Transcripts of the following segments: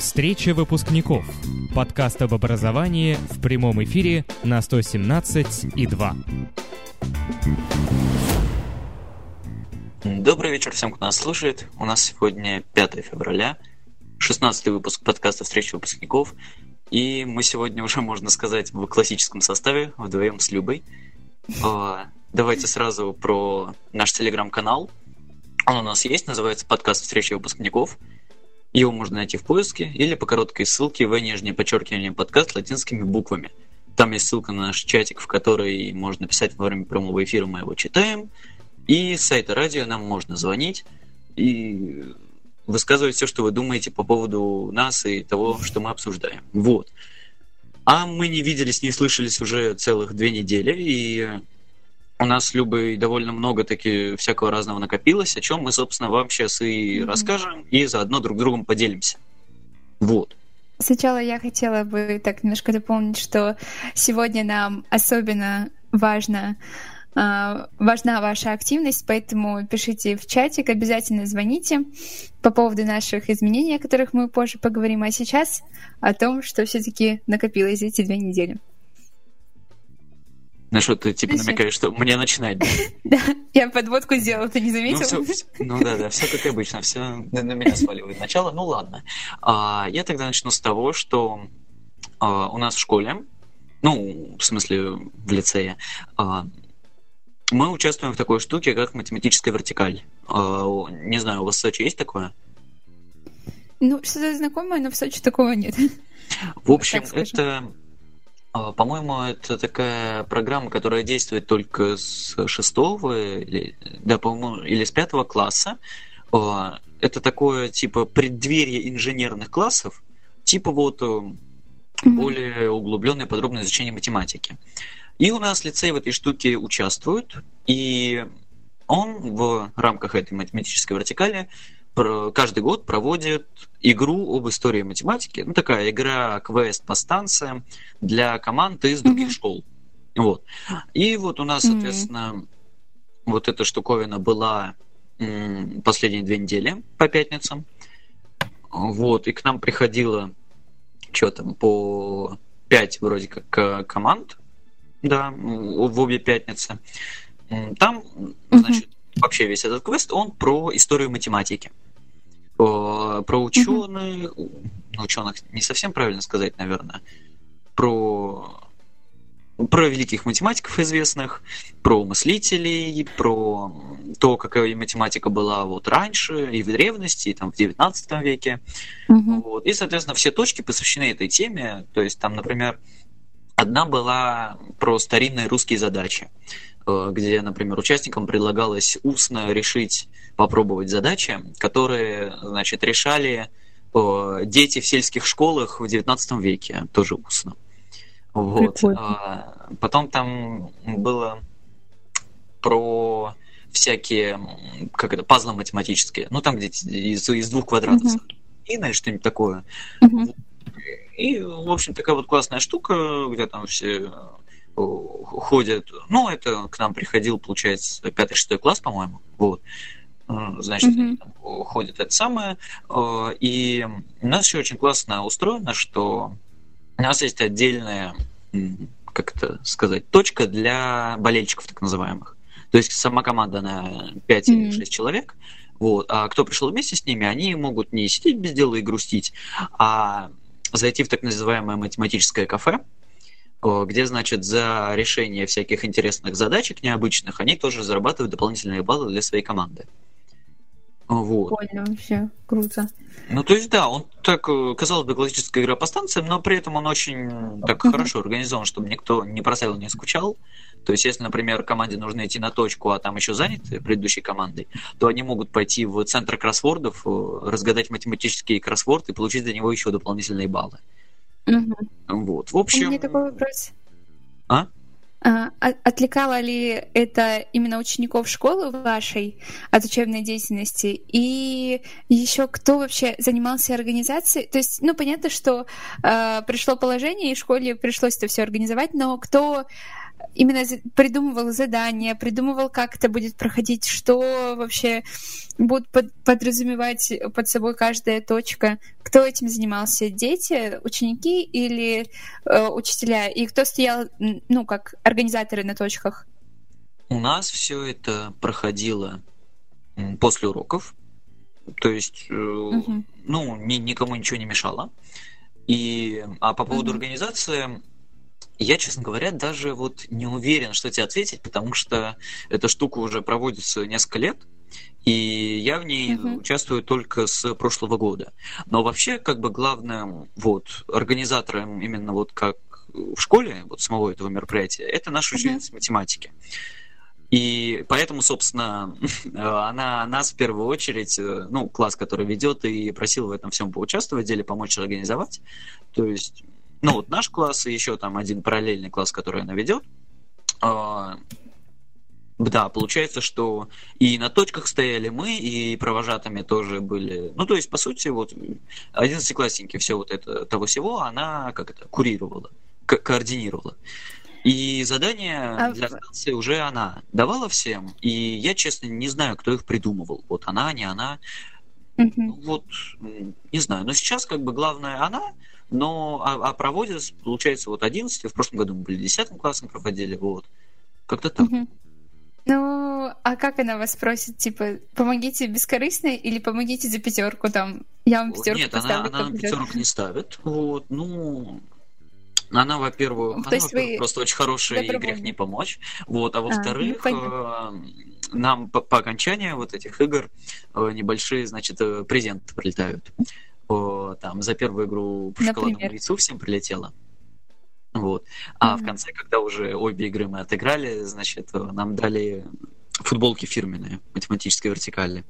Встреча выпускников. Подкаст об образовании в прямом эфире на 117 и 2. Добрый вечер всем, кто нас слушает. У нас сегодня 5 февраля, 16 выпуск подкаста «Встреча выпускников». И мы сегодня уже, можно сказать, в классическом составе, вдвоем с Любой. А, давайте сразу про наш телеграм-канал. Он у нас есть, называется подкаст «Встреча выпускников». Его можно найти в поиске или по короткой ссылке в нижнее подчеркивание подкаст латинскими буквами. Там есть ссылка на наш чатик, в который можно писать во время прямого эфира, мы его читаем. И с сайта радио нам можно звонить и высказывать все, что вы думаете по поводу нас и того, что мы обсуждаем. Вот. А мы не виделись, не слышались уже целых две недели, и у нас с Любой довольно много таки всякого разного накопилось, о чем мы, собственно, вам сейчас и mm-hmm. расскажем, и заодно друг другом поделимся. Вот. Сначала я хотела бы так немножко дополнить, что сегодня нам особенно важно а, важна ваша активность, поэтому пишите в чатик, обязательно звоните по поводу наших изменений, о которых мы позже поговорим, а сейчас о том, что все-таки накопилось эти две недели. На что ты типа намекаешь, что мне начинать? Да, я подводку сделала, ты не заметил? Ну да, да, все как обычно, все на меня сваливает начало. Ну ладно. А, я тогда начну с того, что а, у нас в школе, ну, в смысле в лицее, а, мы участвуем в такой штуке, как математическая вертикаль. Не знаю, у вас в Сочи есть такое? Ну, что-то знакомое, но в Сочи такого нет. В общем, это по-моему, это такая программа, которая действует только с шестого или, да, по-моему, или с пятого класса. А, это такое типа преддверие инженерных классов, типа вот mm-hmm. более углубленное подробное изучение математики. И у нас лицей в этой штуке участвует, и он в рамках этой математической вертикали каждый год проводит игру об истории математики. Ну, такая игра квест по станциям для команд из других mm-hmm. школ. Вот. И вот у нас, соответственно, mm-hmm. вот эта штуковина была м, последние две недели по пятницам. Вот, и к нам приходило что там, по пять вроде как команд, да, в обе пятницы. Там, значит, mm-hmm. Вообще весь этот квест, он про историю математики. Э, про ученых, ну, ученых не совсем правильно сказать, наверное, про про великих математиков известных, про мыслителей, про то, какая математика была вот раньше и в древности, и там в 19 веке. Mm-hmm. Вот. И, соответственно, все точки посвящены этой теме. То есть там, например, одна была про старинные русские задачи. Э, где, например, участникам предлагалось устно решить, попробовать задачи, которые, значит, решали э, дети в сельских школах в XIX веке, тоже устно. Вот. А, потом там было про всякие, как это, пазлы математические, ну там где из, из двух квадратов uh-huh. и, знаешь, что-нибудь такое. Uh-huh. И, в общем, такая вот классная штука, где там все ходят, ну, это к нам приходил, получается, пятый-шестой класс, по-моему, вот, э, значит, mm-hmm. это самое, э, и у нас еще очень классно устроено, что у нас есть отдельная, как это сказать, точка для болельщиков так называемых. То есть сама команда на 5 mm-hmm. или 6 человек, вот, а кто пришел вместе с ними, они могут не сидеть без дела и грустить, а зайти в так называемое математическое кафе, где, значит, за решение всяких интересных задачек необычных они тоже зарабатывают дополнительные баллы для своей команды. Вот. Понял, вообще, круто. Ну, то есть, да, он так, э, казалось бы, классическая игра по станциям, но при этом он очень так uh-huh. хорошо организован, чтобы никто не проставил, не скучал. То есть, если, например, команде нужно идти на точку, а там еще заняты предыдущей командой, то они могут пойти в центр кроссвордов, э, разгадать математический кроссворд и получить за него еще дополнительные баллы. Угу. Вот, в общем... У меня такой вопрос. А? А, отвлекало ли это именно учеников школы вашей от учебной деятельности? И еще кто вообще занимался организацией? То есть, ну, понятно, что э, пришло положение, и школе пришлось это все организовать, но кто именно придумывал задания, придумывал, как это будет проходить, что вообще будет под, подразумевать под собой каждая точка. Кто этим занимался? Дети, ученики или э, учителя? И кто стоял, ну, как организаторы на точках? У нас все это проходило после уроков. То есть, э, угу. ну, ни, никому ничего не мешало. И, а по поводу угу. организации, я, честно говоря, даже вот не уверен, что тебе ответить, потому что эта штука уже проводится несколько лет, и я в ней uh-huh. участвую только с прошлого года. Но вообще, как бы главным вот организатором именно вот как в школе вот самого этого мероприятия, это наш учительница uh-huh. математики. И поэтому, собственно, она нас в первую очередь, э, ну, класс, который ведет, и просил в этом всем поучаствовать, деле помочь организовать. То есть ну вот наш класс и еще там один параллельный класс, который она ведет. А, да, получается, что и на точках стояли мы, и провожатыми тоже были. Ну, то есть, по сути, вот одиннадцатиклассники все вот это того всего она как это курировала, ко- координировала. И задания а... для станции уже она давала всем, и я, честно, не знаю, кто их придумывал. Вот она, не она. Mm-hmm. Вот, не знаю. Но сейчас, как бы, главное она, но а, а проводится, получается, вот 11 в прошлом году мы были 10 классом проводили, вот. Как-то так. Угу. Ну, а как она вас просит, типа, помогите бескорыстно или помогите за пятерку там? Я вам пятерку Нет, поставлю. Нет, она, она пятерку не ставит. Вот, ну, она, во-первых, она, во-первых просто очень хорошая, и грех не помочь. Вот, а во-вторых, а, ну, нам по, по окончании вот этих игр э, небольшие, значит, э, презенты прилетают там за первую игру по шоколадному яйцу всем прилетело. Вот. А mm-hmm. в конце, когда уже обе игры мы отыграли, значит, нам дали футболки фирменные, математической вертикали.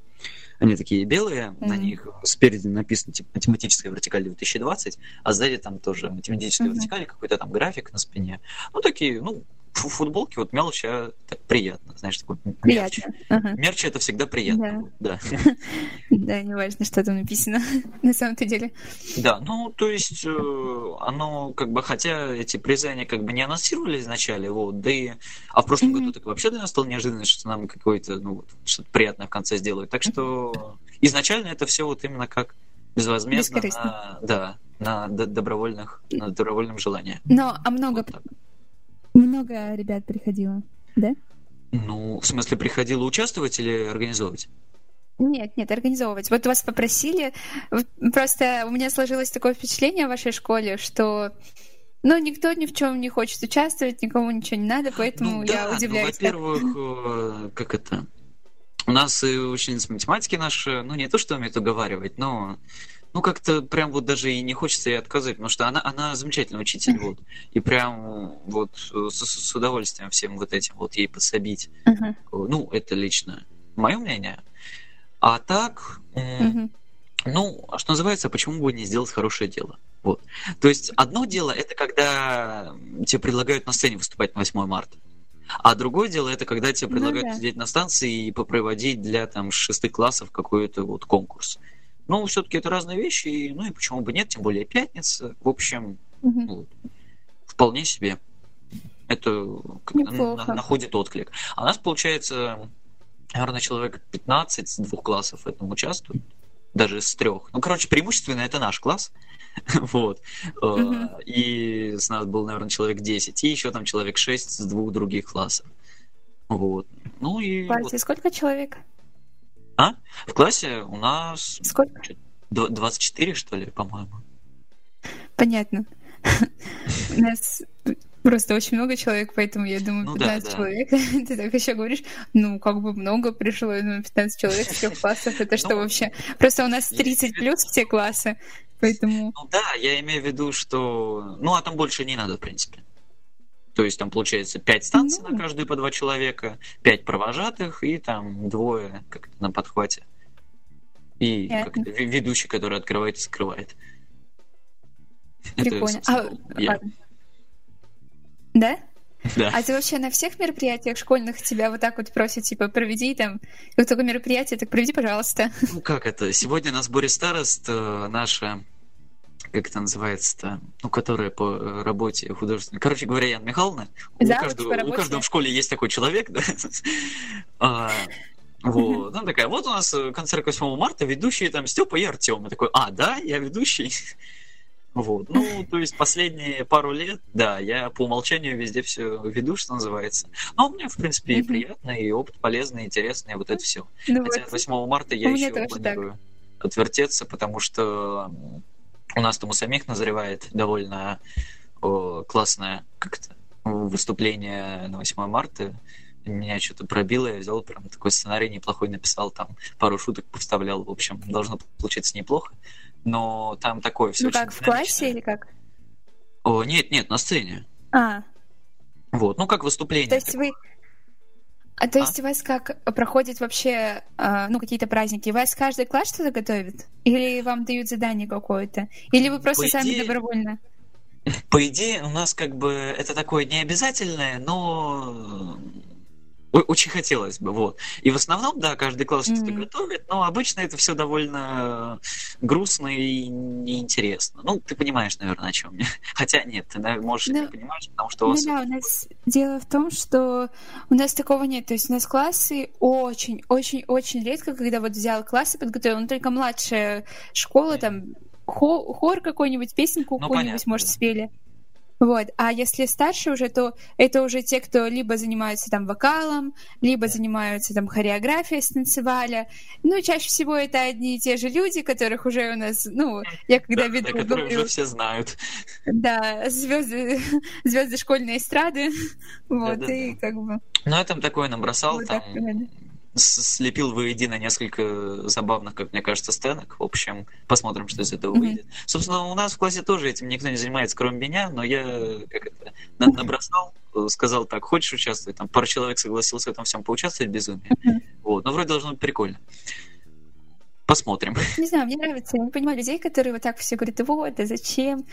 Они такие белые, mm-hmm. на них спереди написано типа математическая вертикаль 2020, а сзади там тоже математическая mm-hmm. вертикаль, какой-то там график на спине. Ну, такие, ну, футболки вот мелочь, а так приятно, знаешь, такой мерч. Ага. Мерч это всегда приятно. Да. Да, да не важно, что там написано на самом-то деле. Да, ну, то есть э, оно как бы, хотя эти призы они как бы не анонсировали изначально, вот, да и, а в прошлом году так вообще для нас стало неожиданно, что нам какое-то, ну, вот, что-то приятное в конце сделают. Так что изначально это все вот именно как безвозмездно на, да, на добровольных, на добровольном желании. Но, а много вот много ребят приходило, да? Ну, в смысле, приходило участвовать или организовывать? Нет, нет, организовывать. Вот вас попросили. Просто у меня сложилось такое впечатление в вашей школе, что ну, никто ни в чем не хочет участвовать, никому ничего не надо, поэтому ну, да, я удивляюсь. Ну, во-первых, э, как это? У нас и ученица математики наша, ну, не то, что умеет уговаривать, но ну, как-то прям вот даже и не хочется ей отказать, потому что она, она замечательный учитель, вот. И прям вот с, с удовольствием всем вот этим вот ей пособить. Uh-huh. Ну, это лично мое мнение. А так, uh-huh. ну, что называется, почему бы не сделать хорошее дело? Вот. То есть одно дело это когда тебе предлагают на сцене выступать на 8 марта. А другое дело это когда тебе ну предлагают ну, да. сидеть на станции и попроводить для там шестых классов какой-то вот конкурс. Но все-таки это разные вещи, и, ну и почему бы нет, тем более пятница. В общем, угу. вот, вполне себе. Это на, находит отклик. А у нас, получается, наверное, человек 15 с двух классов в этом участвует. Даже с трех. Ну, короче, преимущественно это наш класс. вот. Угу. И с нас был, наверное, человек 10. И еще там человек 6 с двух других классов. Вот. Ну и... Классе вот. сколько человек? А? В классе у нас... Сколько? 24, что ли, по-моему. Понятно. У нас просто очень много человек, поэтому я думаю, 15 ну, человек. Ты так еще говоришь, ну, как бы много пришло, ну, 15 человек всех классов, это что ну, вообще? Просто у нас 30 плюс все классы, поэтому... Ну да, я имею в виду, что... Ну, а там больше не надо, в принципе. То есть там получается 5 станций на каждую по два человека, 5 провожатых и там двое как на подхвате. И как ведущий, который открывает и скрывает. Прикольно. Это, а, я. Да? Да. А ты вообще на всех мероприятиях школьных тебя вот так вот просят, типа, проведи там, как только мероприятие, так проведи, пожалуйста. Ну как это? Сегодня на сборе старост э, наша как это называется-то, ну, которая по работе художественной. Короче говоря, Яна Михайловна, у каждого, у каждого в школе есть такой человек, да, а, вот. Ну, такая, вот у нас концерт 8 марта, ведущие там Степа и Артем. И такой, а, да, я ведущий. Вот. Ну, то есть последние пару лет, да, я по умолчанию везде все веду, что называется. Но мне, в принципе, и приятно, и опыт полезный, интересный, вот это все. Ну, Хотя вот. 8 марта я еще планирую так. отвертеться, потому что у нас там у самих назревает довольно о, классное как-то выступление на 8 марта. Меня что-то пробило, я взял прям такой сценарий неплохой, написал там пару шуток, поставлял, в общем, должно получиться неплохо но там такое все. Ну как, в классе или как? О, нет, нет, на сцене. А. Вот, ну как выступление. То есть вы... А то а? есть у вас как проходят вообще, э, ну, какие-то праздники? У вас каждый класс что-то готовит? Или вам дают задание какое-то? Или вы просто По сами идее... добровольно? По идее, у нас как бы это такое необязательное, но очень хотелось бы, вот. И в основном, да, каждый класс mm-hmm. что-то готовит, но обычно это все довольно грустно и неинтересно. Ну, ты понимаешь, наверное, о чем я. Хотя нет, ты можешь ну, не понимаешь, потому что у вас... Ну, да, у нас дело в том, что у нас такого нет. То есть у нас классы очень-очень-очень редко, когда вот взял классы, подготовил, но только младшая школа, там, хор какой-нибудь, песенку ну, какую-нибудь, может, да. спели. Вот. А если старше уже, то это уже те, кто либо занимаются там вокалом, либо занимаются там хореографией с танцеваля. Ну, чаще всего это одни и те же люди, которых уже у нас, ну, я когда да, веду... Да, которые говорю, уже все знают. Да, звезды, звезды школьной эстрады. Вот, да, да, и да. как бы... Ну, я там такое набросал, вот там... Так, слепил воедино несколько забавных, как мне кажется, сценок. В общем, посмотрим, что из этого выйдет. Mm-hmm. Собственно, у нас в классе тоже этим никто не занимается, кроме меня, но я как это, набросал, сказал так, хочешь участвовать? Там пару человек согласился в этом всем поучаствовать, безумие. Mm-hmm. Вот, но вроде должно быть прикольно. Посмотрим. Не знаю, мне нравится. Я не понимаю людей, которые вот так все говорят, вот, да зачем?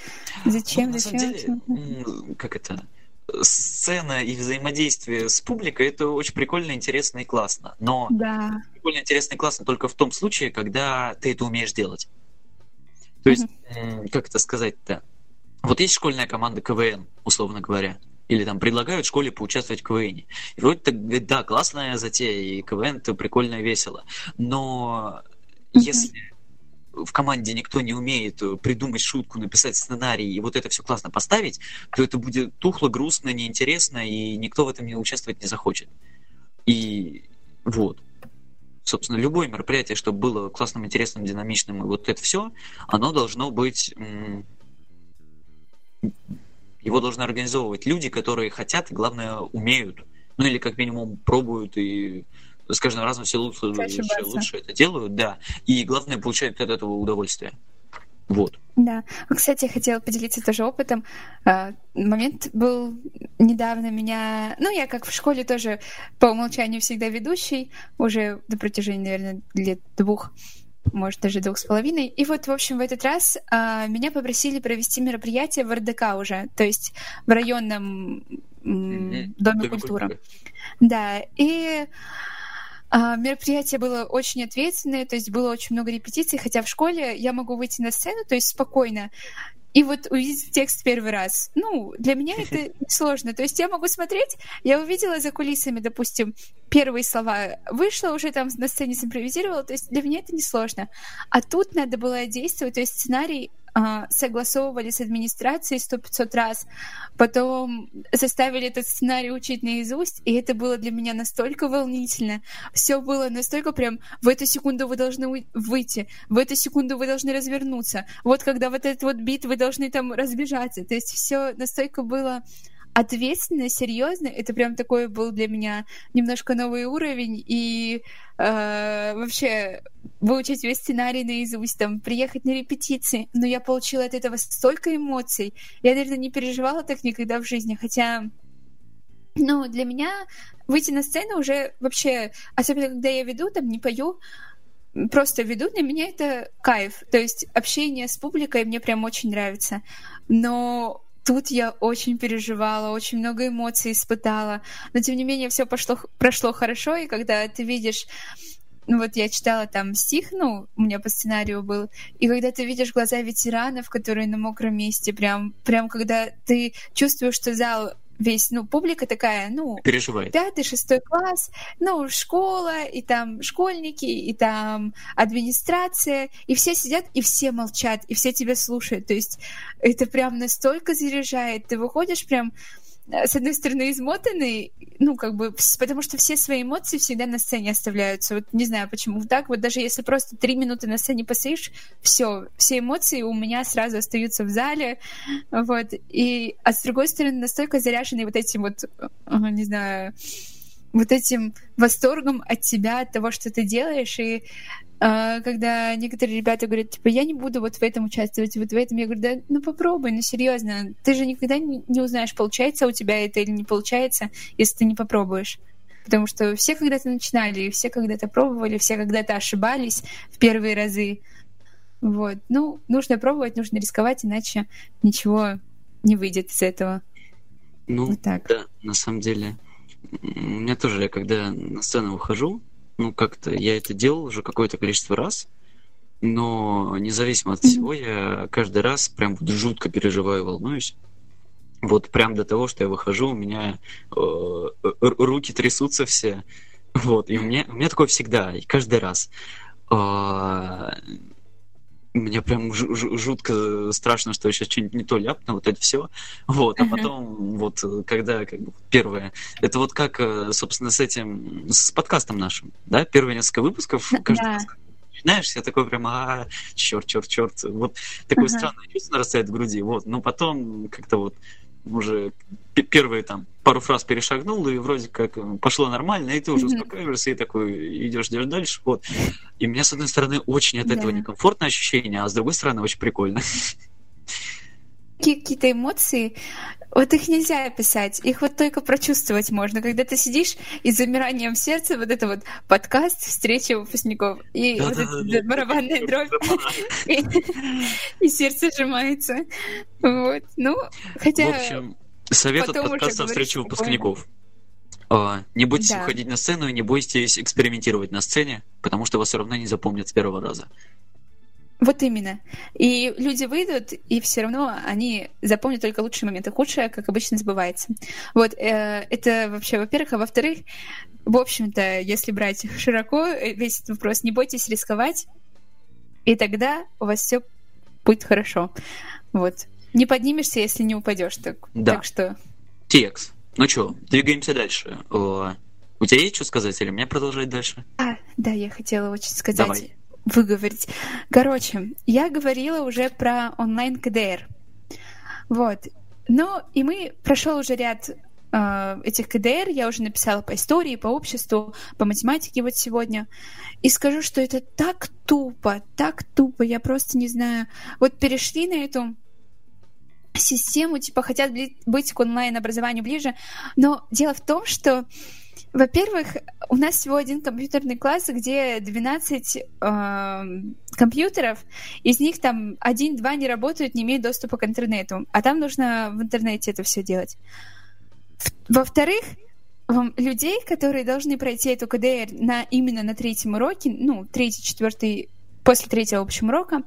Зачем? Ну, зачем? Деле, как это? Сцена и взаимодействие с публикой это очень прикольно, интересно и классно. Но да. прикольно, интересно и классно только в том случае, когда ты это умеешь делать. То есть, mm-hmm. как это сказать-то? Вот есть школьная команда КВН, условно говоря. Или там предлагают школе поучаствовать в КВН. И вроде так, да, классная затея, и КВН это прикольно и весело. Но mm-hmm. если в команде никто не умеет э, придумать шутку, написать сценарий и вот это все классно поставить, то это будет тухло, грустно, неинтересно, и никто в этом не участвовать не захочет. И вот. Собственно, любое мероприятие, чтобы было классным, интересным, динамичным, и вот это все, оно должно быть... Его должны организовывать люди, которые хотят и, главное, умеют. Ну или как минимум пробуют и с каждым разом все лучше, лучше, лучше это делают, да. И главное, получают от этого удовольствие. Вот. Да. Кстати, я хотела поделиться тоже опытом. А, момент был недавно меня... Ну, я как в школе тоже по умолчанию всегда ведущий, уже до протяжении, наверное, лет двух может, даже двух с половиной. И вот, в общем, в этот раз а, меня попросили провести мероприятие в РДК уже, то есть в районном м- Доме культуры. Да, и мероприятие было очень ответственное, то есть было очень много репетиций, хотя в школе я могу выйти на сцену, то есть спокойно, и вот увидеть текст первый раз. Ну, для меня это сложно. То есть я могу смотреть, я увидела за кулисами, допустим, первые слова, вышла уже там на сцене симпровизировала, то есть для меня это несложно. А тут надо было действовать, то есть сценарий а, согласовывали с администрацией сто пятьсот раз, потом заставили этот сценарий учить наизусть, и это было для меня настолько волнительно. Все было настолько прям, в эту секунду вы должны выйти, в эту секунду вы должны развернуться, вот когда вот этот вот бит, вы должны там разбежаться. То есть все настолько было ответственно, серьезно. Это прям такой был для меня немножко новый уровень. И э, вообще выучить весь сценарий наизусть, там, приехать на репетиции. Но я получила от этого столько эмоций. Я, наверное, не переживала так никогда в жизни. Хотя, ну, для меня выйти на сцену уже вообще, особенно когда я веду, там, не пою, просто веду, для меня это кайф. То есть общение с публикой мне прям очень нравится. Но тут я очень переживала, очень много эмоций испытала, но тем не менее все пошло, прошло хорошо, и когда ты видишь ну вот я читала там стих, ну, у меня по сценарию был, и когда ты видишь глаза ветеранов, которые на мокром месте, прям, прям когда ты чувствуешь, что зал весь, ну, публика такая, ну, переживает. Пятый, шестой класс, ну, школа, и там школьники, и там администрация, и все сидят, и все молчат, и все тебя слушают. То есть это прям настолько заряжает. Ты выходишь прям с одной стороны, измотанный, ну, как бы, потому что все свои эмоции всегда на сцене оставляются. Вот не знаю, почему так. Вот даже если просто три минуты на сцене постоишь, все, все эмоции у меня сразу остаются в зале. Вот. И, а с другой стороны, настолько заряженный вот этим вот, э, не знаю, вот этим восторгом от тебя, от того, что ты делаешь, и когда некоторые ребята говорят, типа, я не буду вот в этом участвовать, вот в этом, я говорю, да, ну попробуй, ну серьезно, ты же никогда не, не узнаешь, получается у тебя это или не получается, если ты не попробуешь. Потому что все когда-то начинали, все когда-то пробовали, все когда-то ошибались в первые разы. Вот. Ну, нужно пробовать, нужно рисковать, иначе ничего не выйдет из этого. Ну, вот так. да, на самом деле. У меня тоже, я когда на сцену выхожу, ну, как-то я это делал уже какое-то количество раз, но независимо от всего, я каждый раз прям вот жутко переживаю, волнуюсь. Вот прям до того, что я выхожу, у меня э, руки трясутся все. Вот, и у меня, у меня такое всегда, и каждый раз. Э, мне прям жутко страшно, что я сейчас что-нибудь не то ляпну, вот это все. Вот, а потом, вот, когда, как бы, первое, это вот как, э, собственно, с этим, с подкастом нашим, да, первые несколько выпусков, каждый раз, знаешь, я такой прям, а, черт, черт, черт, вот такое uh-huh. странное чувство нарастает в груди, вот, но потом как-то вот уже первые там пару фраз перешагнул, и вроде как э, пошло нормально, и ты уже успокаиваешься и такой идешь, идешь дальше. Вот. И меня, с одной стороны, очень от этого да. некомфортное ощущение, а с другой стороны, очень прикольно. Какие-то эмоции, вот их нельзя описать, их вот только прочувствовать можно, когда ты сидишь и замиранием сердца вот это вот подкаст встречи выпускников и да, вот да, эта да, барабанная дробь и, сердце сжимается. Вот, ну, хотя. В общем, совет от подкаста встречи выпускников. А, не бойтесь выходить на сцену и не бойтесь экспериментировать на сцене, потому что вас все равно не запомнят с первого раза. Вот именно. И люди выйдут, и все равно они запомнят только лучшие моменты. Худшее, как обычно, забывается. Вот, э, это вообще, во-первых. А во-вторых, в общем-то, если брать широко э, весь этот вопрос, не бойтесь рисковать, и тогда у вас все будет хорошо. Вот. Не поднимешься, если не упадешь. Так, да. так что... Текс. Ну что, двигаемся дальше. О, у тебя есть что сказать или мне продолжать дальше? А, да, я хотела очень сказать. Давай выговорить. Короче, я говорила уже про онлайн КДР. Вот. Ну, и мы прошел уже ряд э, этих КДР, я уже написала по истории, по обществу, по математике вот сегодня. И скажу, что это так тупо, так тупо, я просто не знаю. Вот перешли на эту систему, типа хотят быть к онлайн-образованию ближе, но дело в том, что во-первых, у нас всего один компьютерный класс, где 12 э, компьютеров, из них там один-два не работают, не имеют доступа к интернету, а там нужно в интернете это все делать. Во-вторых, людей, которые должны пройти эту КДР на, именно на третьем уроке, ну, третий, четвертый, после третьего общего урока,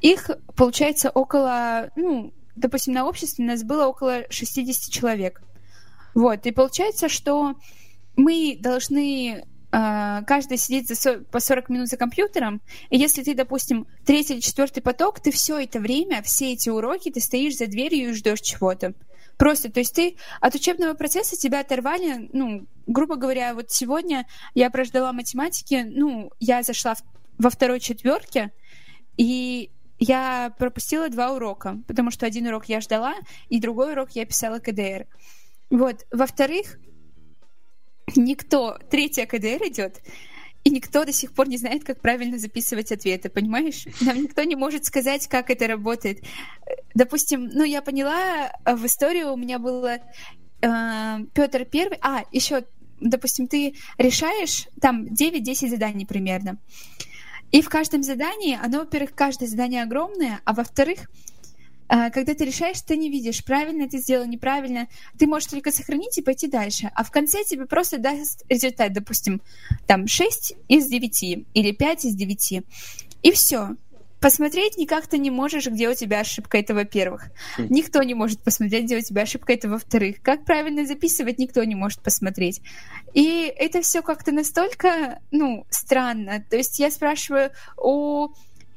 их получается около, ну, допустим, на обществе у нас было около 60 человек. Вот, и получается, что мы должны Uh, каждый сидит за по 40 минут за компьютером, и если ты, допустим, третий или четвертый поток, ты все это время, все эти уроки, ты стоишь за дверью и ждешь чего-то. Просто, то есть ты от учебного процесса тебя оторвали, ну, грубо говоря, вот сегодня я прождала математики, ну, я зашла в, во второй четверке, и я пропустила два урока, потому что один урок я ждала, и другой урок я писала КДР. Вот. Во-вторых, никто, третья КДР идет, и никто до сих пор не знает, как правильно записывать ответы, понимаешь? Нам никто не может сказать, как это работает. Допустим, ну, я поняла, э, в истории у меня было э, Петр Первый. А, еще, допустим, ты решаешь там 9-10 заданий примерно. И в каждом задании, оно, во-первых, каждое задание огромное, а во-вторых, а, когда ты решаешь, ты не видишь, правильно ты сделал, неправильно. Ты можешь только сохранить и пойти дальше. А в конце тебе просто даст результат, допустим, там 6 из 9 или 5 из 9. И все. Посмотреть никак ты не можешь, где у тебя ошибка, это во-первых. Хм. Никто не может посмотреть, где у тебя ошибка, это во-вторых. Как правильно записывать, никто не может посмотреть. И это все как-то настолько, ну, странно. То есть я спрашиваю у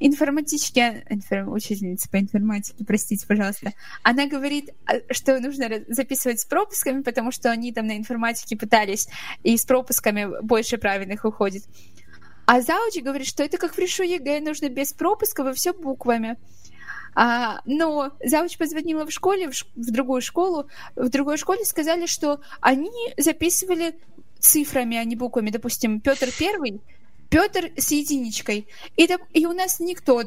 информатички, информ, учительница по информатике, простите, пожалуйста, она говорит, а, что нужно записывать с пропусками, потому что они там на информатике пытались, и с пропусками больше правильных уходит. А завуч говорит, что это как в решу ЕГЭ, нужно без пропусков и все буквами. А, но завуч позвонила в школе, в, ш... в другую школу, в другой школе сказали, что они записывали цифрами, а не буквами. Допустим, Петр Первый Петр с единичкой. И, и у нас никто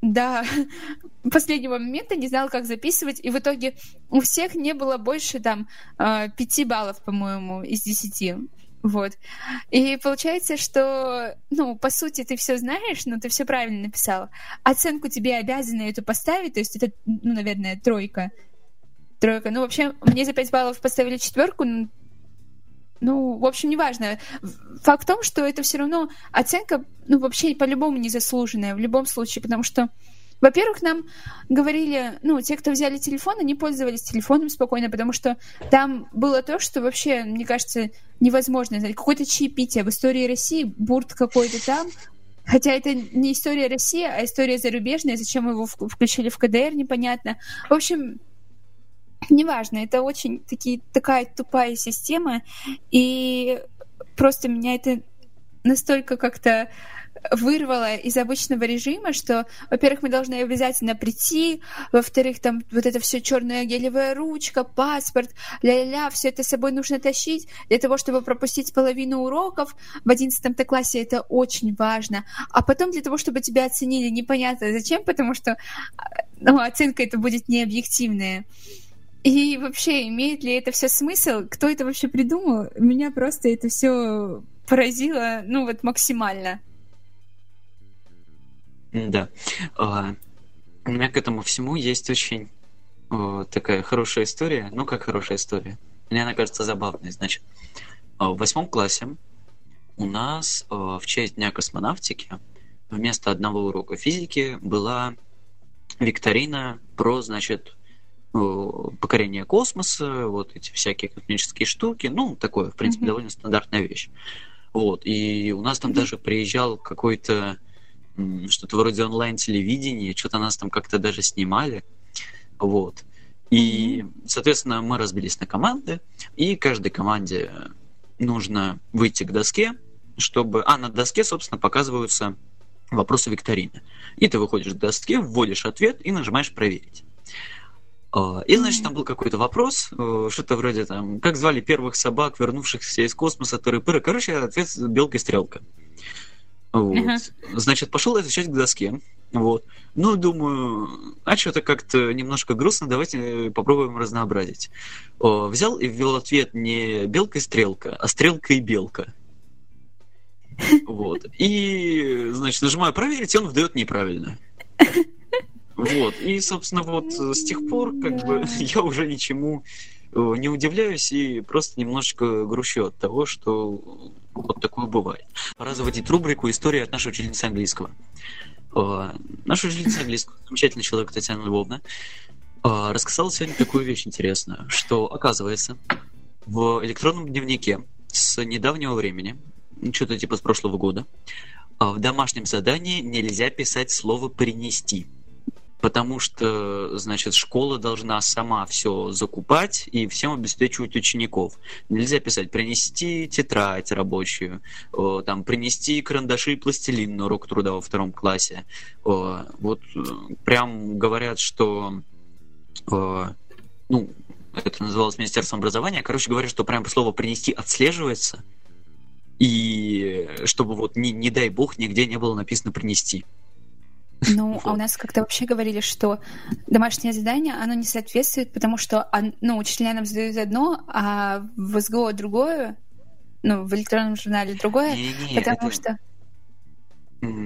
до последнего момента не знал, как записывать, и в итоге у всех не было больше там а, пяти баллов, по-моему, из десяти. Вот. И получается, что, ну, по сути, ты все знаешь, но ты все правильно написала. Оценку тебе обязаны эту поставить, то есть это, ну, наверное, тройка. Тройка. Ну, вообще, мне за пять баллов поставили четверку, ну, в общем, неважно. Факт в том, что это все равно оценка, ну, вообще по-любому незаслуженная, в любом случае, потому что во-первых, нам говорили, ну, те, кто взяли телефон, они пользовались телефоном спокойно, потому что там было то, что вообще, мне кажется, невозможно. Какое-то чаепитие в истории России, бурт какой-то там, Хотя это не история России, а история зарубежная. Зачем его включили в КДР, непонятно. В общем, неважно, это очень такие, такая тупая система, и просто меня это настолько как-то вырвало из обычного режима, что, во-первых, мы должны обязательно прийти, во-вторых, там вот это все черная гелевая ручка, паспорт, ля-ля-ля, все это с собой нужно тащить для того, чтобы пропустить половину уроков. В одиннадцатом классе это очень важно. А потом для того, чтобы тебя оценили, непонятно зачем, потому что ну, оценка это будет необъективная. И вообще, имеет ли это все смысл? Кто это вообще придумал? Меня просто это все поразило, ну вот максимально. Да. А, у меня к этому всему есть очень такая хорошая история. Ну, как хорошая история. Мне она кажется забавной. Значит, а, в восьмом классе у нас в честь Дня космонавтики вместо одного урока физики была викторина про, значит, покорение космоса, вот эти всякие космические штуки, ну, такое, в принципе, mm-hmm. довольно стандартная вещь. Вот, и у нас там mm-hmm. даже приезжал какой-то что-то вроде онлайн-телевидения, что-то нас там как-то даже снимали, вот. И, соответственно, мы разбились на команды, и каждой команде нужно выйти к доске, чтобы... А, на доске, собственно, показываются вопросы викторины. И ты выходишь к доске, вводишь ответ и нажимаешь «Проверить». А, и, значит, там был какой-то вопрос, э, что-то вроде там, как звали первых собак, вернувшихся из космоса, тыры-пыры. Короче, ответ белка и стрелка. Вот. Uh-huh. Значит, пошел изучать к доске. Вот. Ну, думаю, а что-то как-то немножко грустно, давайте попробуем разнообразить. О, взял и ввел ответ не белка и стрелка, а стрелка и белка. Вот. И, значит, нажимаю проверить, и он выдает неправильно. Вот. И, собственно, вот с тех пор, как бы, я уже ничему э, не удивляюсь и просто немножечко грущу от того, что вот такое бывает. Пора заводить рубрику «История от нашей учительницы английского». Э, наша учительница английского, замечательный человек Татьяна Львовна, э, рассказала сегодня такую вещь интересную, что, оказывается, в электронном дневнике с недавнего времени, что-то типа с прошлого года, в домашнем задании нельзя писать слово «принести» потому что, значит, школа должна сама все закупать и всем обеспечивать учеников. Нельзя писать «принести тетрадь рабочую», там «принести карандаши и пластилин на урок труда во втором классе». Вот э, прям говорят, что ну, это называлось Министерством образования, короче говоря, что прям слово «принести» отслеживается, и чтобы вот не, не дай бог нигде не было написано «принести». Ну, а у нас как-то вообще говорили, что домашнее задание, оно не соответствует, потому что ну, учителя нам задают одно, а в СГО другое, ну, в электронном журнале другое, не, не, потому это... что...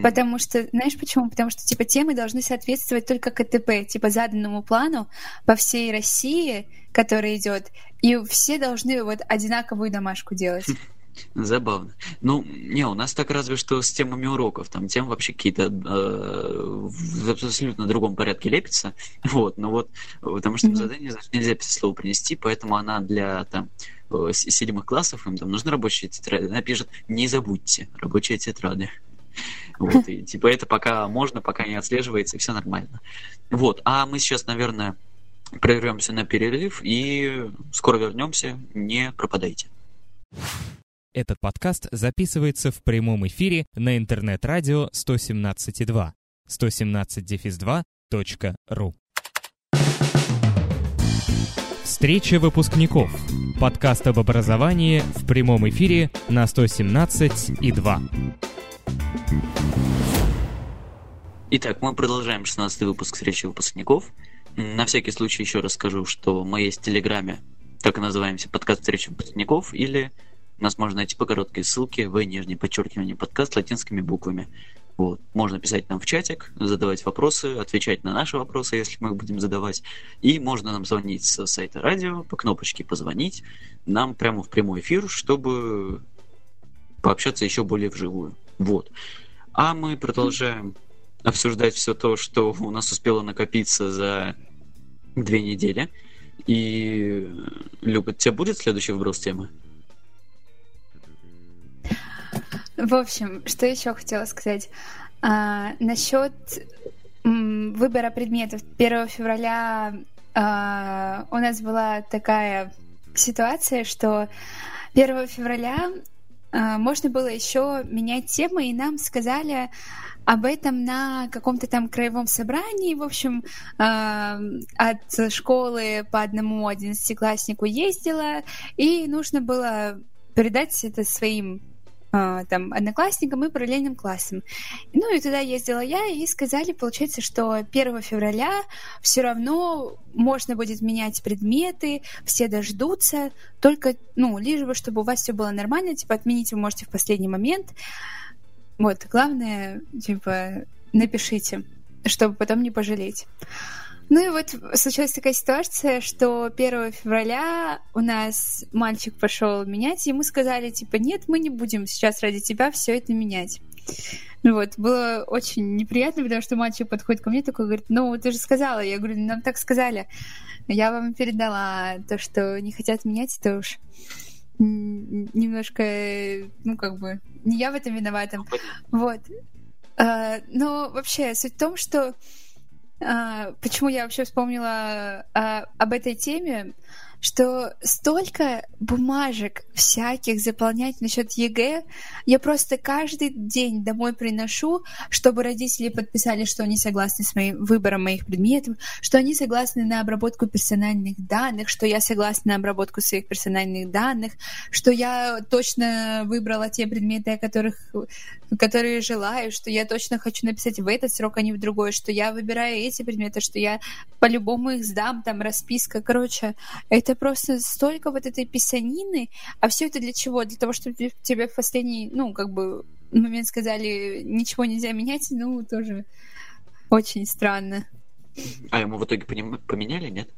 Потому что, знаешь почему? Потому что, типа, темы должны соответствовать только КТП, типа, заданному плану по всей России, который идет, и все должны вот одинаковую домашку делать. Забавно. Ну, не, у нас так разве что с темами уроков. Там тем вообще какие-то э, в абсолютно другом порядке лепятся. Вот, но вот, потому что mm-hmm. задание нельзя писать слово принести, поэтому она для там э, седьмых классов, им там нужны рабочие тетради. Она пишет, не забудьте, рабочие тетради. Вот, и типа это пока можно, пока не отслеживается, и все нормально. Вот, а мы сейчас, наверное, прервемся на перерыв и скоро вернемся. Не пропадайте. Этот подкаст записывается в прямом эфире на интернет-радио 117.2 117-2.ру Встреча выпускников. Подкаст об образовании в прямом эфире на 117.2. Итак, мы продолжаем 16 выпуск встречи выпускников. На всякий случай еще раз скажу, что мы есть в Телеграме, так и называемся подкаст встречи выпускников, или нас можно найти по короткой ссылке в нижнее подчеркивание подкаст латинскими буквами. Вот. Можно писать нам в чатик, задавать вопросы, отвечать на наши вопросы, если мы их будем задавать. И можно нам звонить с сайта радио, по кнопочке «Позвонить» нам прямо в прямой эфир, чтобы пообщаться еще более вживую. Вот. А мы продолжаем обсуждать все то, что у нас успело накопиться за две недели. И, Люба, у тебя будет следующий вброс темы? В общем, что еще хотела сказать? А, насчет м, выбора предметов. 1 февраля а, у нас была такая ситуация, что 1 февраля а, можно было еще менять темы, и нам сказали об этом на каком-то там краевом собрании. В общем, а, от школы по одному одиннадцатикласснику ездила, и нужно было передать это своим там, одноклассникам и параллельным классам. Ну и туда ездила я, и сказали, получается, что 1 февраля все равно можно будет менять предметы, все дождутся, только, ну, лишь бы, чтобы у вас все было нормально, типа, отменить вы можете в последний момент. Вот, главное, типа, напишите, чтобы потом не пожалеть. Ну и вот случилась такая ситуация, что 1 февраля у нас мальчик пошел менять, и ему сказали, типа, нет, мы не будем сейчас ради тебя все это менять. Ну вот, было очень неприятно, потому что мальчик подходит ко мне такой, говорит, ну, ты же сказала. Я говорю, нам так сказали. Я вам передала то, что не хотят менять, это уж немножко, ну, как бы, не я в этом виновата. Вот. А, но вообще, суть в том, что почему я вообще вспомнила а, об этой теме? Что столько бумажек всяких заполнять насчет ЕГЭ я просто каждый день домой приношу, чтобы родители подписали, что они согласны с моим выбором моих предметов, что они согласны на обработку персональных данных, что я согласна на обработку своих персональных данных, что я точно выбрала те предметы, о которых, которые желаю, что я точно хочу написать в этот срок, а не в другой, что я выбираю эти предметы, что я по-любому их сдам, там расписка, короче, это это просто столько вот этой писанины, а все это для чего? Для того, чтобы тебе в последний, ну, как бы, момент сказали, ничего нельзя менять, ну, тоже очень странно. А ему в итоге поменяли, нет?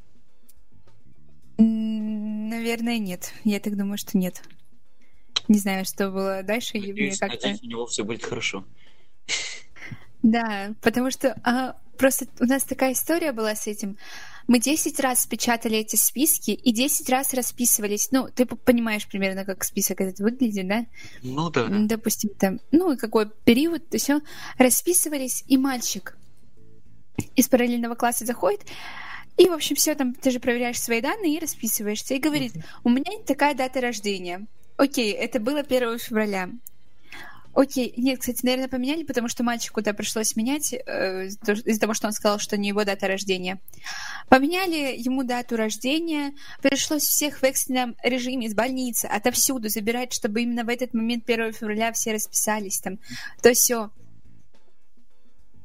Наверное, нет. Я так думаю, что нет. Не знаю, что было дальше. Надеюсь, мне как-то... у него все будет хорошо. Да, потому что а, просто у нас такая история была с этим. Мы 10 раз печатали эти списки и 10 раз расписывались. Ну, ты понимаешь примерно, как список этот выглядит, да? Ну да. Допустим, там, ну, и какой период, то все. Расписывались, и мальчик из параллельного класса заходит, и, в общем, все там, ты же проверяешь свои данные и расписываешься. И говорит, у меня такая дата рождения. Окей, это было 1 февраля. Окей, нет, кстати, наверное, поменяли, потому что мальчику да пришлось менять э, из-за того, что он сказал, что не его дата рождения. Поменяли ему дату рождения, пришлось всех в экстренном режиме из больницы отовсюду забирать, чтобы именно в этот момент 1 февраля все расписались там, то все.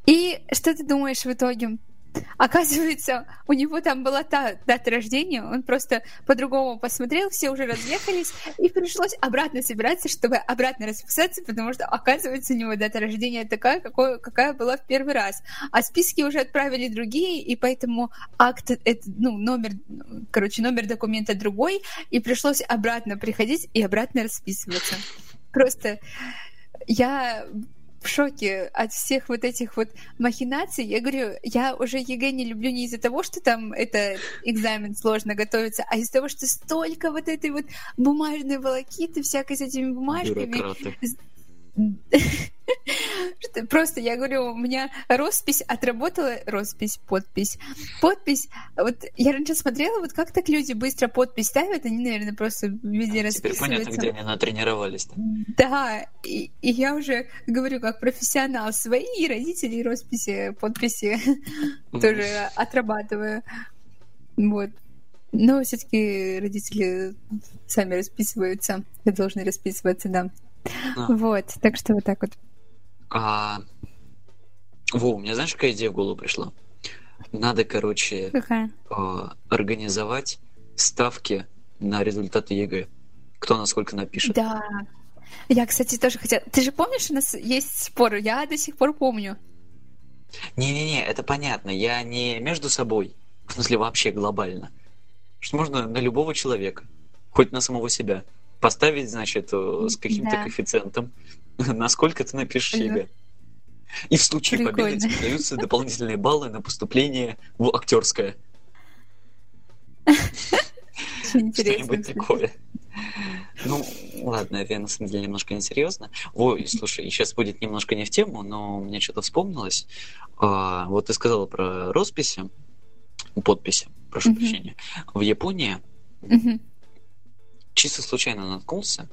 И что ты думаешь в итоге? Оказывается, у него там была та дата рождения, он просто по-другому посмотрел, все уже разъехались, и пришлось обратно собираться, чтобы обратно расписаться, потому что, оказывается, у него дата рождения такая, какой, какая была в первый раз. А списки уже отправили другие, и поэтому акт, это, ну, номер, короче, номер документа другой, и пришлось обратно приходить и обратно расписываться. Просто я в шоке от всех вот этих вот махинаций. Я говорю, я уже ЕГЭ не люблю не из-за того, что там это экзамен сложно готовиться, а из-за того, что столько вот этой вот бумажной волокиты всякой с этими бумажками. Бюрократы. Просто я говорю, у меня роспись отработала, роспись, подпись. Подпись, вот я раньше смотрела, вот как так люди быстро подпись ставят, они, наверное, просто везде а, Теперь понятно, где они натренировались. Да, и, и я уже говорю, как профессионал, свои родители росписи, подписи тоже отрабатываю. Вот. Но все-таки родители сами расписываются, должны расписываться, да. Вот, так что вот так вот. А... Во, у меня знаешь, какая идея в голову пришла? Надо, короче, Какая? Э, организовать ставки на результаты ЕГЭ. Кто насколько напишет. Да. Я, кстати, тоже хотела... Ты же помнишь, у нас есть спор? Я до сих пор помню. Не-не-не, это понятно. Я не между собой, в смысле вообще глобально. Что можно на любого человека, хоть на самого себя поставить, значит, э, с каким-то да. коэффициентом, насколько ты напишешь ЕГЭ. И в случае Прикольно. победы тебе даются дополнительные баллы на поступление в актерское. Что-нибудь такое. Ну, ладно, это на самом деле немножко несерьезно. Ой, слушай, сейчас будет немножко не в тему, но мне что-то вспомнилось. А, вот ты сказала про росписи, подписи, прошу прощения. В Японии чисто случайно наткнулся.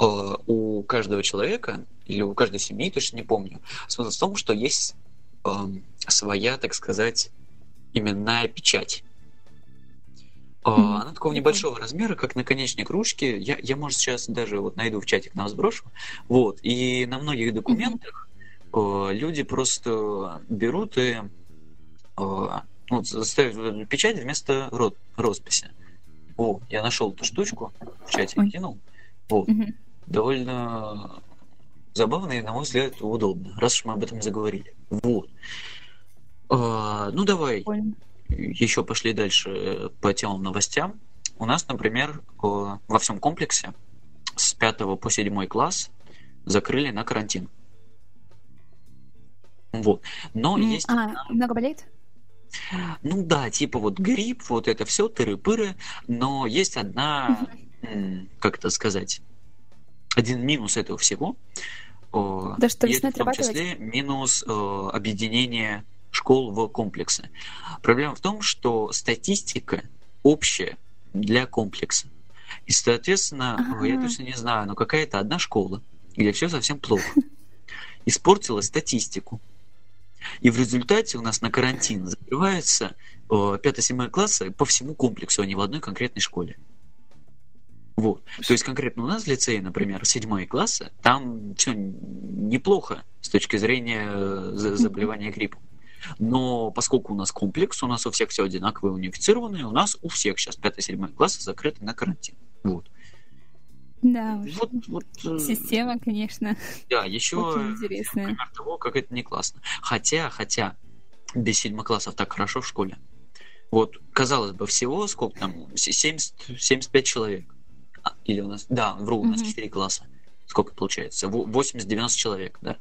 Э, у каждого человека или у каждой семьи, точно не помню, смысл в том, что есть э, своя, так сказать, именная печать. Э, она такого небольшого размера, как наконечник ручки. Я, я, может, сейчас даже вот найду в чатик нам сброшу. Вот. И на многих документах э, люди просто берут и э, вот, ставят печать вместо росписи. О, я нашел эту штучку, в чате Ой. кинул. Вот. Угу. Довольно забавно и, на мой взгляд, удобно, раз уж мы об этом заговорили. Вот. А, ну, давай Понял. еще пошли дальше э, по темам новостям. У нас, например, во всем комплексе с 5 по 7 класс закрыли на карантин. Вот. Но mm, есть... А, много болеет? Ну да, типа вот грипп, вот это все, тыры-пыры, но есть одна, как это сказать, один минус этого всего. Да что, это в том числе минус объединения школ в комплексы. Проблема в том, что статистика общая для комплекса. И, соответственно, ага. я точно не знаю, но какая-то одна школа, где все совсем плохо, испортила статистику. И в результате у нас на карантин закрываются 5-7 классы по всему комплексу, а не в одной конкретной школе. Вот. То есть конкретно у нас в лицее, например, 7 классы, там все неплохо с точки зрения э, заболевания гриппом. Но поскольку у нас комплекс, у нас у всех все одинаковые, унифицированные, у нас у всех сейчас 5-7 классы закрыты на карантин. Вот. Да, вот, вот, э, система, конечно. Да, еще пример того, как это не классно. Хотя, хотя, без седьмых классов так хорошо в школе. Вот, казалось бы, всего сколько там, 70, 75 человек. А, или у нас, да, вру, у нас mm 4 класса. Сколько получается? 80-90 человек, да.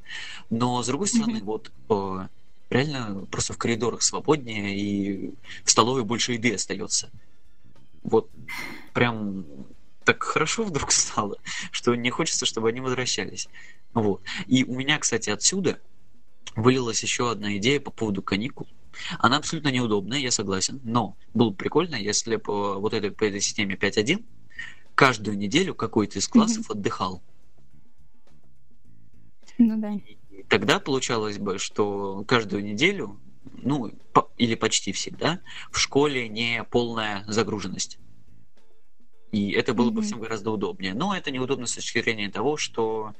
Но, с другой стороны, mm вот э, реально просто в коридорах свободнее, и в столовой больше еды остается. Вот прям так хорошо вдруг стало, что не хочется, чтобы они возвращались. Вот. И у меня, кстати, отсюда вылилась еще одна идея по поводу каникул. Она абсолютно неудобная, я согласен, но было бы прикольно, если бы вот этой, по этой системе 5.1 каждую неделю какой-то из классов mm-hmm. отдыхал. Ну да. И тогда получалось бы, что каждую неделю, ну, по, или почти всегда, в школе не полная загруженность. И это было mm-hmm. бы всем гораздо удобнее. Но это неудобно с точки зрения того, что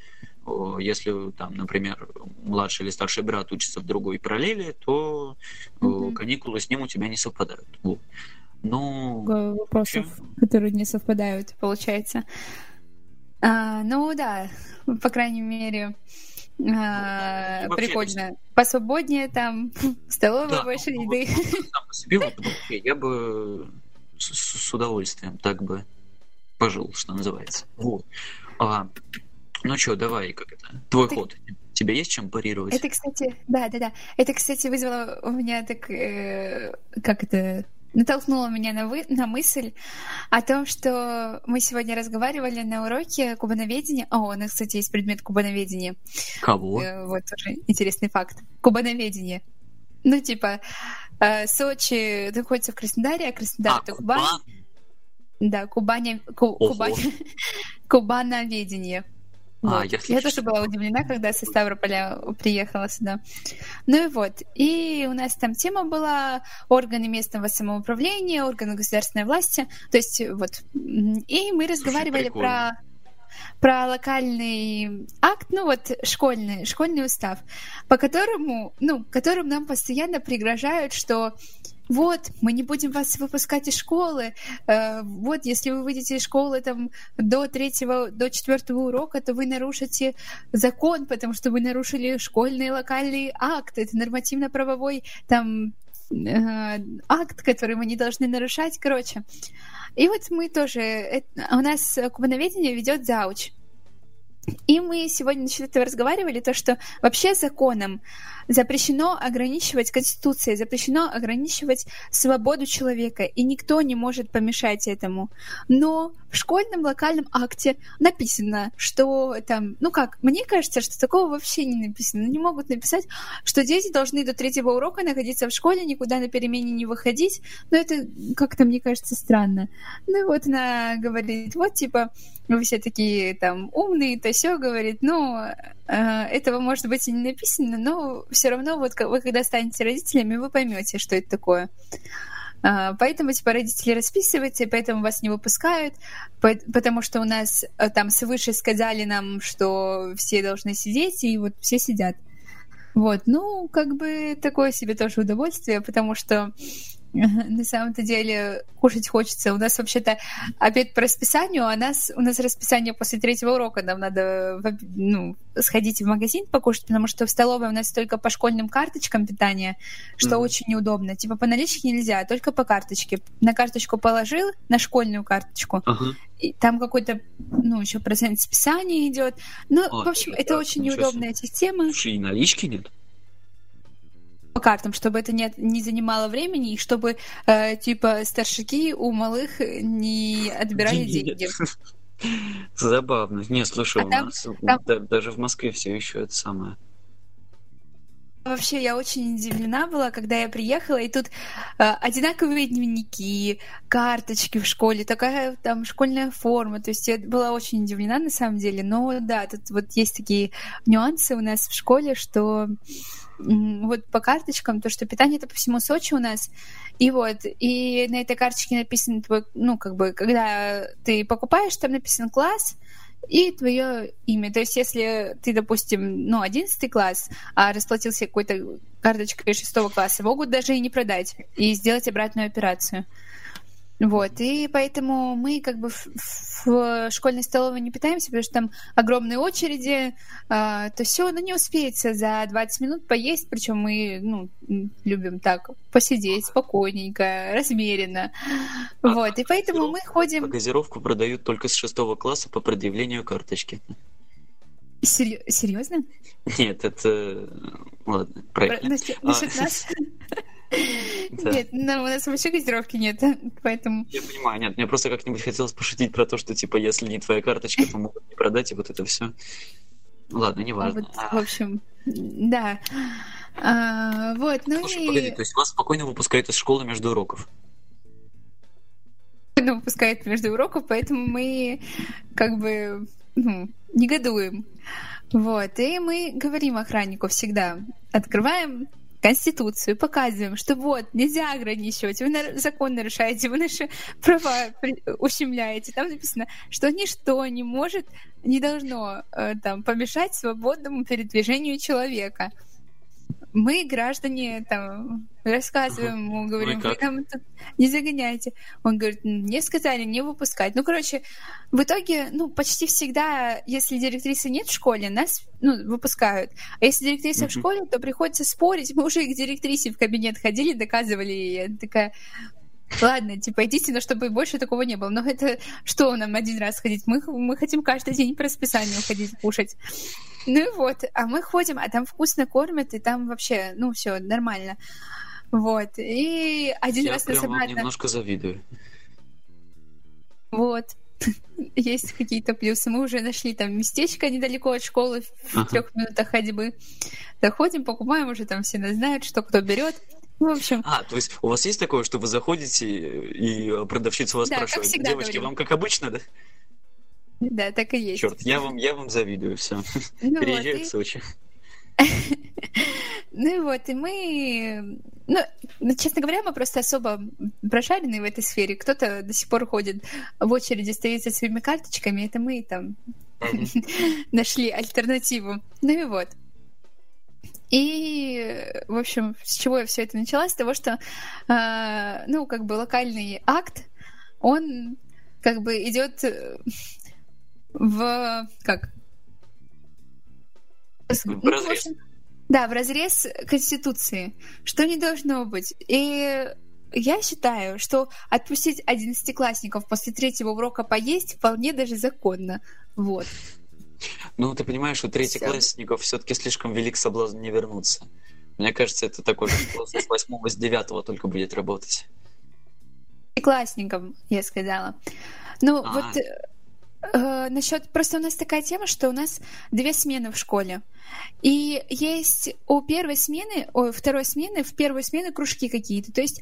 если там, например, младший или старший брат учится в другой параллели, то mm-hmm. каникулы с ним у тебя не совпадают. Вот. Ну, вопросов, чем? которые не совпадают, получается. А, ну да, по крайней мере, а, ну, прикольно. Вообще, Посвободнее там, столовая да, больше ну, еды. Сам по себе, вот, я бы с, с удовольствием так бы пожил, что называется. Вот. А, ну что, давай, как это, твой ход. Тебе есть чем парировать? Это, кстати, да, да, да. Это, кстати, вызвало у меня так, э, как это, натолкнуло меня на, вы, на мысль о том, что мы сегодня разговаривали на уроке кубановедения. О, у нас, кстати, есть предмет кубановедения. Кого? Э, вот тоже интересный факт. Кубановедение. Ну, типа, э, Сочи находится в Краснодаре, а Краснодар а, это Кубань. Кубан? Да, Кубань, Ку, Кубань, Кубановедение. А, вот. я, я тоже была удивлена, когда со Ставрополя приехала сюда. Ну и вот. И у нас там тема была органы местного самоуправления, органы государственной власти. То есть вот. И мы разговаривали Слушай, про про локальный акт, ну вот школьный, школьный устав, по которому, ну, которым нам постоянно пригрожают, что вот, мы не будем вас выпускать из школы, э, вот, если вы выйдете из школы там до третьего, до четвертого урока, то вы нарушите закон, потому что вы нарушили школьный локальный акт, это нормативно-правовой там э, акт, который мы не должны нарушать, короче. И вот мы тоже, у нас кубановедение ведет зауч. И мы сегодня насчет этого разговаривали, то, что вообще законом запрещено ограничивать Конституцией, запрещено ограничивать свободу человека, и никто не может помешать этому. Но в школьном локальном акте написано, что там, ну как, мне кажется, что такого вообще не написано. Не могут написать, что дети должны до третьего урока находиться в школе, никуда на перемене не выходить. Но это как-то, мне кажется, странно. Ну и вот она говорит, вот типа, вы все такие там умные, то все говорит, ну, э, этого может быть и не написано, но все равно вот вы когда станете родителями, вы поймете, что это такое. А, поэтому, типа, родители расписываются, и поэтому вас не выпускают, потому что у нас э, там свыше сказали нам, что все должны сидеть, и вот все сидят. Вот, ну, как бы такое себе тоже удовольствие, потому что на самом-то деле кушать хочется. У нас вообще-то обед по расписанию, а нас, у нас расписание после третьего урока. Нам надо ну, сходить в магазин покушать, потому что в столовой у нас только по школьным карточкам питания, что mm-hmm. очень неудобно. Типа по наличке нельзя, а только по карточке. На карточку положил, на школьную карточку, uh-huh. и там какой-то, ну, еще процент списания идет. Ну, а, в общем, это очень неудобная система. Слушай, и налички нет? По картам, чтобы это не, не занимало времени, и чтобы, э, типа, старшики у малых не отбирали деньги. Забавно. Не, слушай, а у там, нас там... Да, даже в Москве все еще это самое. Вообще, я очень удивлена была, когда я приехала, и тут э, одинаковые дневники, карточки в школе, такая там школьная форма. То есть я была очень удивлена на самом деле. Но да, тут вот есть такие нюансы у нас в школе, что вот по карточкам, то, что питание это по всему Сочи у нас, и вот, и на этой карточке написано твой, ну, как бы, когда ты покупаешь, там написан класс, и твое имя. То есть, если ты, допустим, ну, 11 класс, а расплатился какой-то карточкой 6 класса, могут даже и не продать, и сделать обратную операцию. Вот, и поэтому мы как бы в, в школьной столовой не питаемся, потому что там огромные очереди, э, то все, ну, не успеется за 20 минут поесть, причем мы, ну, любим так посидеть спокойненько, размеренно. А, вот, и поэтому мы ходим... Газировку продают только с шестого класса по предъявлению карточки. Серьезно? Нет, это... Ладно, правильно. Насчет, насчет а... нас... Нет, ну, у нас вообще газировки нет, поэтому... Я понимаю, нет, мне просто как-нибудь хотелось пошутить про то, что, типа, если не твоя карточка, то могут не продать, и вот это все. Ладно, неважно. Вот, в общем, да. А, вот, ну Слушай, и... погоди, то есть вас спокойно выпускают из школы между уроков? Ну, выпускают между уроков, поэтому мы как бы ну, негодуем. Вот, и мы говорим охраннику всегда, открываем Конституцию, показываем, что вот, нельзя ограничивать, вы закон нарушаете, вы наши права ущемляете. Там написано, что ничто не может, не должно э, там помешать свободному передвижению человека. Мы, граждане, там, рассказываем ему, говорим, вы там не загоняйте. Он говорит, мне сказали не выпускать. Ну, короче, в итоге, ну, почти всегда, если директрисы нет в школе, нас, ну, выпускают. А если директриса mm-hmm. в школе, то приходится спорить. Мы уже к директрисе в кабинет ходили, доказывали ей. Такая, Ладно, типа, идите, но чтобы больше такого не было. Но это что нам один раз ходить? Мы, мы хотим каждый день по расписанию ходить кушать. Ну и вот, а мы ходим, а там вкусно кормят, и там вообще, ну, все нормально. Вот. И один Я раз нас обратно... немножко завидую. Вот. Есть какие-то плюсы. Мы уже нашли там местечко недалеко от школы, в ага. трех минутах ходьбы. Заходим, покупаем, уже там все знают, что кто берет. В общем. А, то есть у вас есть такое, что вы заходите и продавщица вас да, спрашивает, девочки, говорим. вам как обычно, да? Да, так и есть. Черт, я вам, я вам завидую, все. Ну Переезжаю вот, в Сочи. Ну и вот, и мы... Ну, честно говоря, мы просто особо прошарены в этой сфере. Кто-то до сих пор ходит в очереди, стоит со своими карточками. Это мы там нашли альтернативу. Ну и вот. И, в общем, с чего я все это начала? С того, что, э, ну, как бы локальный акт, он как бы идет в как? В разрез. Да, в разрез Конституции, что не должно быть. И я считаю, что отпустить одиннадцатиклассников после третьего урока поесть вполне даже законно. Вот. Ну, ты понимаешь, у третьеклассников все-таки слишком велик соблазн не вернуться. Мне кажется, это такой же с восьмого, с девятого только будет работать. Классникам, я сказала. Ну, а, вот Э, насчет просто у нас такая тема, что у нас две смены в школе. И есть у первой смены, у второй смены, в первой смены кружки какие-то. То есть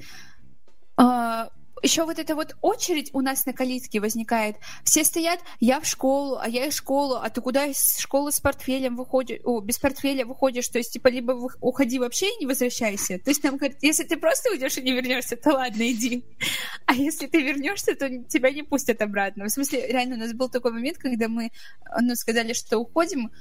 э, еще вот эта вот очередь у нас на калитке возникает. Все стоят, я в школу, а я из школы, а ты куда из школы с портфелем выходишь, о, без портфеля выходишь, то есть, типа, либо уходи вообще и не возвращайся. То есть нам говорят, если ты просто уйдешь и не вернешься, то ладно, иди. А если ты вернешься, то тебя не пустят обратно. В смысле, реально, у нас был такой момент, когда мы, ну, сказали, что уходим,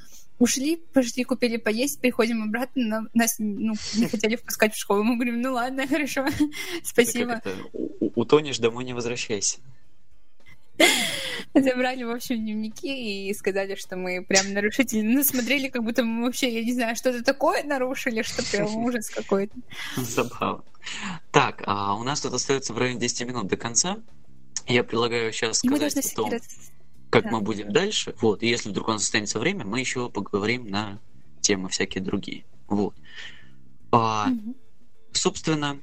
ушли, пошли, купили поесть, приходим обратно, но нас ну, не хотели впускать в школу. Мы говорим, ну ладно, хорошо, спасибо. Утонешь, домой не возвращайся. Забрали, в общем, дневники и сказали, что мы прям нарушители. Ну, смотрели, как будто мы вообще, я не знаю, что-то такое нарушили, что прям ужас какой-то. Забавно. Так, а у нас тут остается в районе 10 минут до конца. Я предлагаю сейчас сказать о том, как да. мы будем дальше. Вот, и если вдруг у нас останется время, мы еще поговорим на темы всякие другие. Вот. А, угу. Собственно,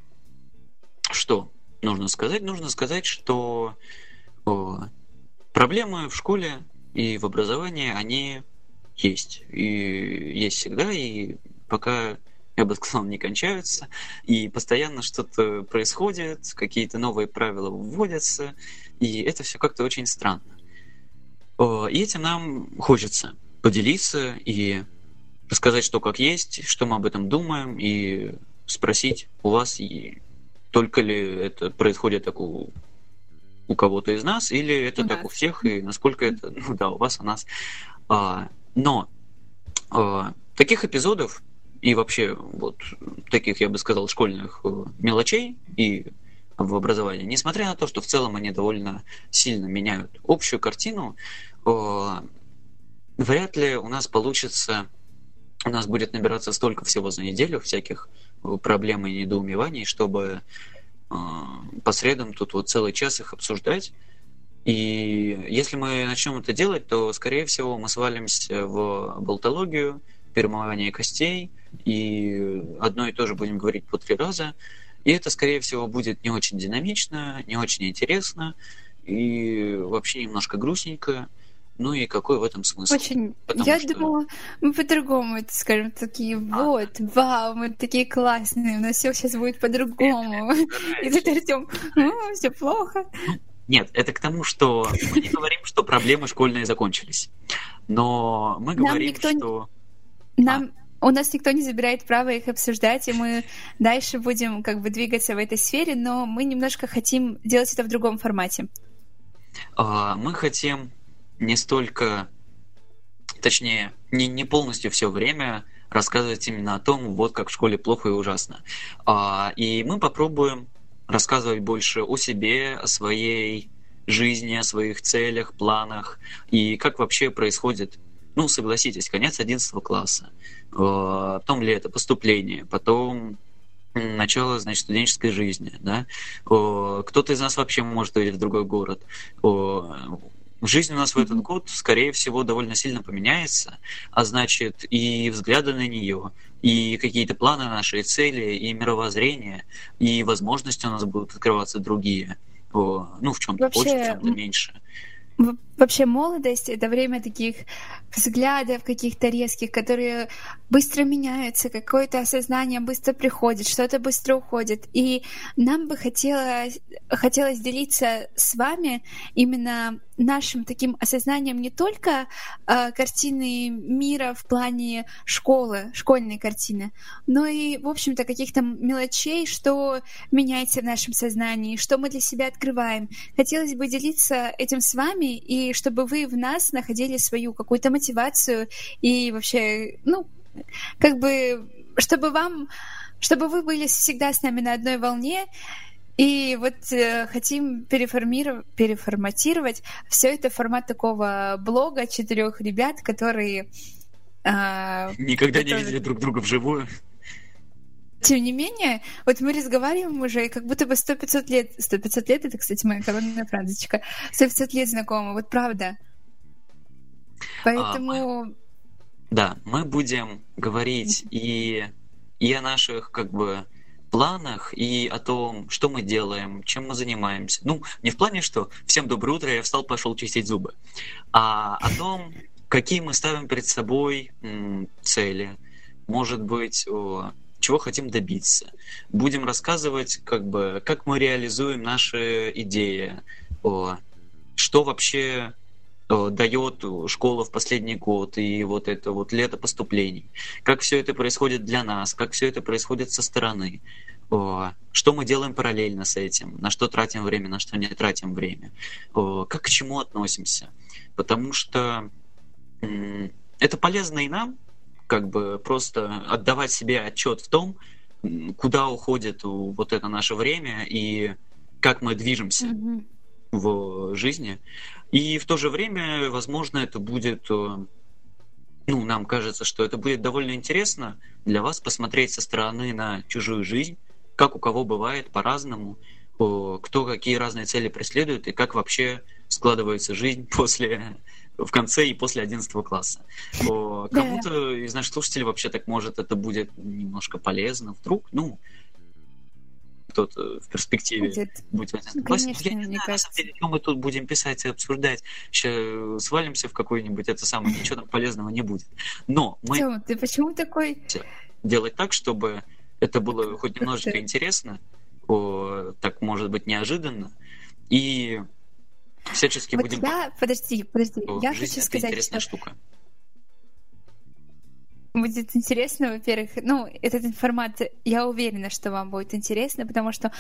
что нужно сказать? Нужно сказать, что о, проблемы в школе и в образовании, они есть. И есть всегда, и пока я бы сказал, не кончаются, и постоянно что-то происходит, какие-то новые правила вводятся, и это все как-то очень странно. И этим нам хочется поделиться и рассказать, что как есть, что мы об этом думаем, и спросить у вас, и только ли это происходит так у, у кого-то из нас, или это у так нас. у всех, и насколько это, ну да, у вас, у нас. А, но а, таких эпизодов и вообще вот таких, я бы сказал, школьных э, мелочей и в образовании, несмотря на то, что в целом они довольно сильно меняют общую картину, вряд ли у нас получится, у нас будет набираться столько всего за неделю, всяких э, проблем и недоумеваний, чтобы э, по средам тут вот целый час их обсуждать. И если мы начнем это делать, то, скорее всего, мы свалимся в болтологию, перемывание костей, и одно и то же будем говорить по три раза. И это, скорее всего, будет не очень динамично, не очень интересно, и вообще немножко грустненько. Ну и какой в этом смысл? Очень. Потому я что... думала, мы по-другому это скажем, такие, а. вот, вау, мы такие классные, у нас все сейчас будет по-другому. И тут Артем, все плохо. Нет, это к тому, что мы не говорим, что проблемы школьные закончились. Но мы говорим, что... Нам у нас никто не забирает право их обсуждать, и мы дальше будем как бы двигаться в этой сфере, но мы немножко хотим делать это в другом формате. А, мы хотим не столько, точнее, не, не полностью все время рассказывать именно о том, вот как в школе плохо и ужасно. А, и мы попробуем рассказывать больше о себе, о своей жизни, о своих целях, планах и как вообще происходит, ну, согласитесь, конец 11 класса, а, потом лето, поступление, потом начало, значит, студенческой жизни, да, кто-то из нас вообще может уехать в другой город, Жизнь у нас в этот год, скорее всего, довольно сильно поменяется, а значит, и взгляды на нее, и какие-то планы наши, и цели, и мировоззрение, и возможности у нас будут открываться другие. Ну, в чем-то больше, в чем-то меньше. Вообще молодость — это время таких взглядов каких-то резких, которые быстро меняются, какое-то осознание быстро приходит, что-то быстро уходит. И нам бы хотелось, хотелось делиться с вами именно нашим таким осознанием не только э, картины мира в плане школы, школьной картины, но и, в общем-то, каких-то мелочей, что меняется в нашем сознании, что мы для себя открываем. Хотелось бы делиться этим с вами, и чтобы вы в нас находили свою какую-то мотивацию и вообще, ну, как бы, чтобы вам, чтобы вы были всегда с нами на одной волне, и вот э, хотим переформатировать все это в формат такого блога четырех ребят, которые э, никогда которые... не видели друг друга вживую. Тем не менее, вот мы разговариваем уже, и как будто бы сто пятьсот лет... сто пятьсот лет — это, кстати, моя коронная фразочка. Сто пятьсот лет знакомы, вот правда. Поэтому... А, да, мы будем говорить и, и о наших, как бы, планах и о том, что мы делаем, чем мы занимаемся. Ну, не в плане, что всем доброе утро, я встал, пошел чистить зубы, а о том, какие мы ставим перед собой м, цели, может быть, о, чего хотим добиться. Будем рассказывать, как бы, как мы реализуем наши идеи, о, что вообще дает школа в последний год и вот это вот лето поступлений. Как все это происходит для нас, как все это происходит со стороны. Что мы делаем параллельно с этим, на что тратим время, на что не тратим время, как к чему относимся. Потому что это полезно и нам, как бы просто отдавать себе отчет в том, куда уходит вот это наше время и как мы движемся. Mm-hmm в жизни. И в то же время, возможно, это будет, э, ну, нам кажется, что это будет довольно интересно для вас посмотреть со стороны на чужую жизнь, как у кого бывает по-разному, кто какие разные цели преследует и как вообще складывается жизнь после в конце и после 11 класса. Кому-то из наших слушателей вообще так может это будет немножко полезно вдруг, ну, кто-то в перспективе будет, будет в 11 ну, классе. Конечно, я не знаю, кажется. на самом деле, что мы тут будем писать и обсуждать. Сейчас свалимся в какой-нибудь, это самое, ничего там полезного не будет. Но мы... Тёма, ты почему такой... Делать так, чтобы это было хоть немножечко интересно, так, может быть, неожиданно, и всячески вот будем... Я, подожди, подожди, я хочу сказать, интересная что... штука будет интересно, во-первых. Ну, этот информат, я уверена, что вам будет интересно, потому что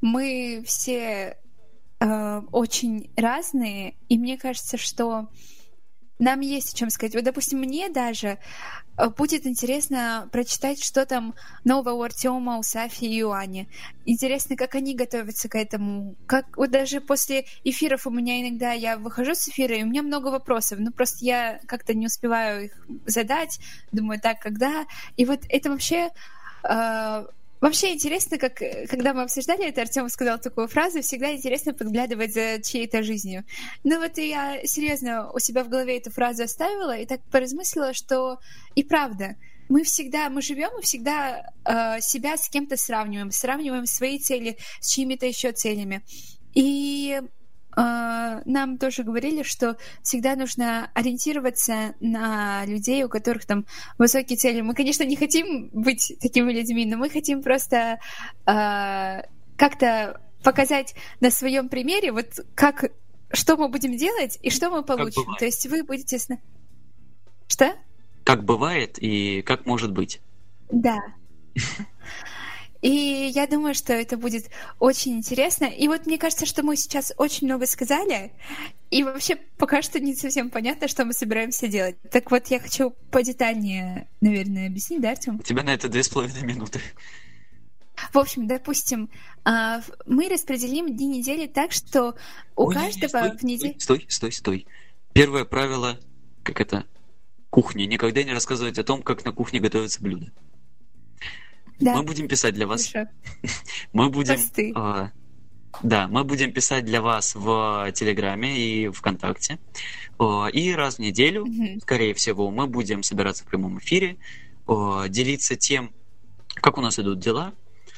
мы все э, очень разные, и мне кажется, что нам есть о чем сказать. Вот, допустим, мне даже э, будет интересно прочитать, что там нового у Артема, у Сафи и у Ани. Интересно, как они готовятся к этому. Как вот даже после эфиров у меня иногда я выхожу с эфира, и у меня много вопросов. Ну, просто я как-то не успеваю их задать. Думаю, так, когда? И вот это вообще э, Вообще интересно, как когда мы обсуждали это, Артем сказал такую фразу, всегда интересно подглядывать за чьей-то жизнью. Ну вот я серьезно у себя в голове эту фразу оставила и так поразмыслила, что и правда, мы всегда, мы живем и всегда э, себя с кем-то сравниваем, сравниваем свои цели с чьими-то еще целями. И нам тоже говорили, что всегда нужно ориентироваться на людей, у которых там высокие цели. Мы, конечно, не хотим быть такими людьми, но мы хотим просто э, как-то показать на своем примере, вот как что мы будем делать и что мы получим. То есть вы будете... Что? Как бывает и как может быть. Да. И я думаю, что это будет очень интересно. И вот мне кажется, что мы сейчас очень много сказали, и вообще пока что не совсем понятно, что мы собираемся делать. Так вот, я хочу подетальнее, наверное, объяснить, да, Артем? У тебя на это две с половиной минуты. В общем, допустим, а, мы распределим дни недели так, что у Ой, каждого стой, в неделю... Стой, стой, стой. Первое правило, как это, кухни. Никогда не рассказывать о том, как на кухне готовятся блюда. Да. Мы будем писать для вас. Мы будем... Э, да, мы будем писать для вас в Телеграме и ВКонтакте. Э, и раз в неделю, угу. скорее всего, мы будем собираться в прямом эфире, э, делиться тем, как у нас идут дела,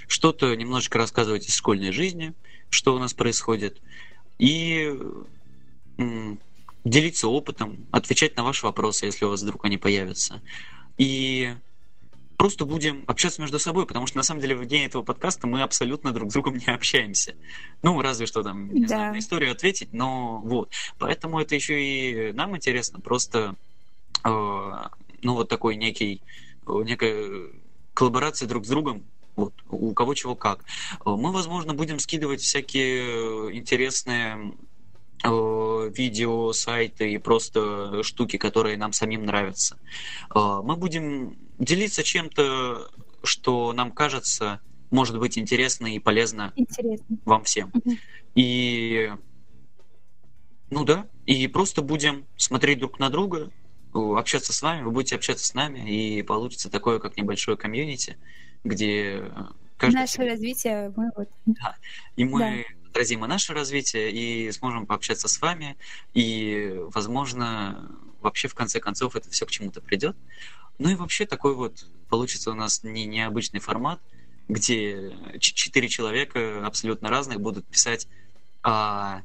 что-то немножечко рассказывать из школьной жизни, что у нас происходит, и делиться опытом, отвечать на ваши вопросы, если у вас вдруг они появятся. И просто будем общаться между собой, потому что на самом деле в день этого подкаста мы абсолютно друг с другом не общаемся. Ну, разве что там, не да. знаю, на историю ответить, но вот. Поэтому это еще и нам интересно, просто, э, ну, вот такой некий, некая коллаборация друг с другом, вот, у кого чего как. Мы, возможно, будем скидывать всякие интересные Э, видео, сайты и просто штуки, которые нам самим нравятся. Э, мы будем делиться чем-то, что нам кажется может быть интересно и полезно интересно. вам всем. Угу. И ну да, и просто будем смотреть друг на друга, общаться с вами, вы будете общаться с нами, и получится такое, как небольшое комьюнити, где каждый... Наше развитие мы вот... Да, и мы да отразим и наше развитие, и сможем пообщаться с вами, и, возможно, вообще в конце концов это все к чему-то придет. Ну и вообще такой вот получится у нас не необычный формат, где четыре человека абсолютно разных будут писать о,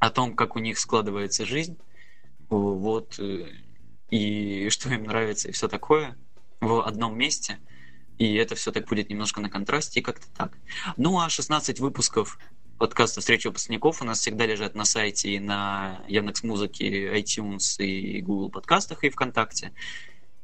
о том, как у них складывается жизнь, вот, э, и что им нравится, и все такое в одном месте. И это все так будет немножко на контрасте, и как-то так. Ну а 16 выпусков подкаста «Встреча выпускников» у нас всегда лежат на сайте и на Яндекс Музыке, iTunes и Google подкастах и ВКонтакте.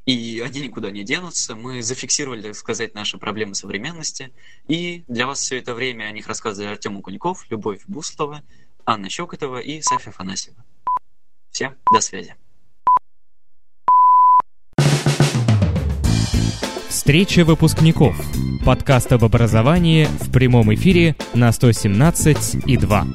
И они никуда не денутся. Мы зафиксировали, так сказать, наши проблемы современности. И для вас все это время о них рассказывали Артем Куников, Любовь Буслова, Анна Щекотова и Софья Фанасьева. Всем до связи. Встреча выпускников. Подкаст об образовании в прямом эфире на 117 и 2.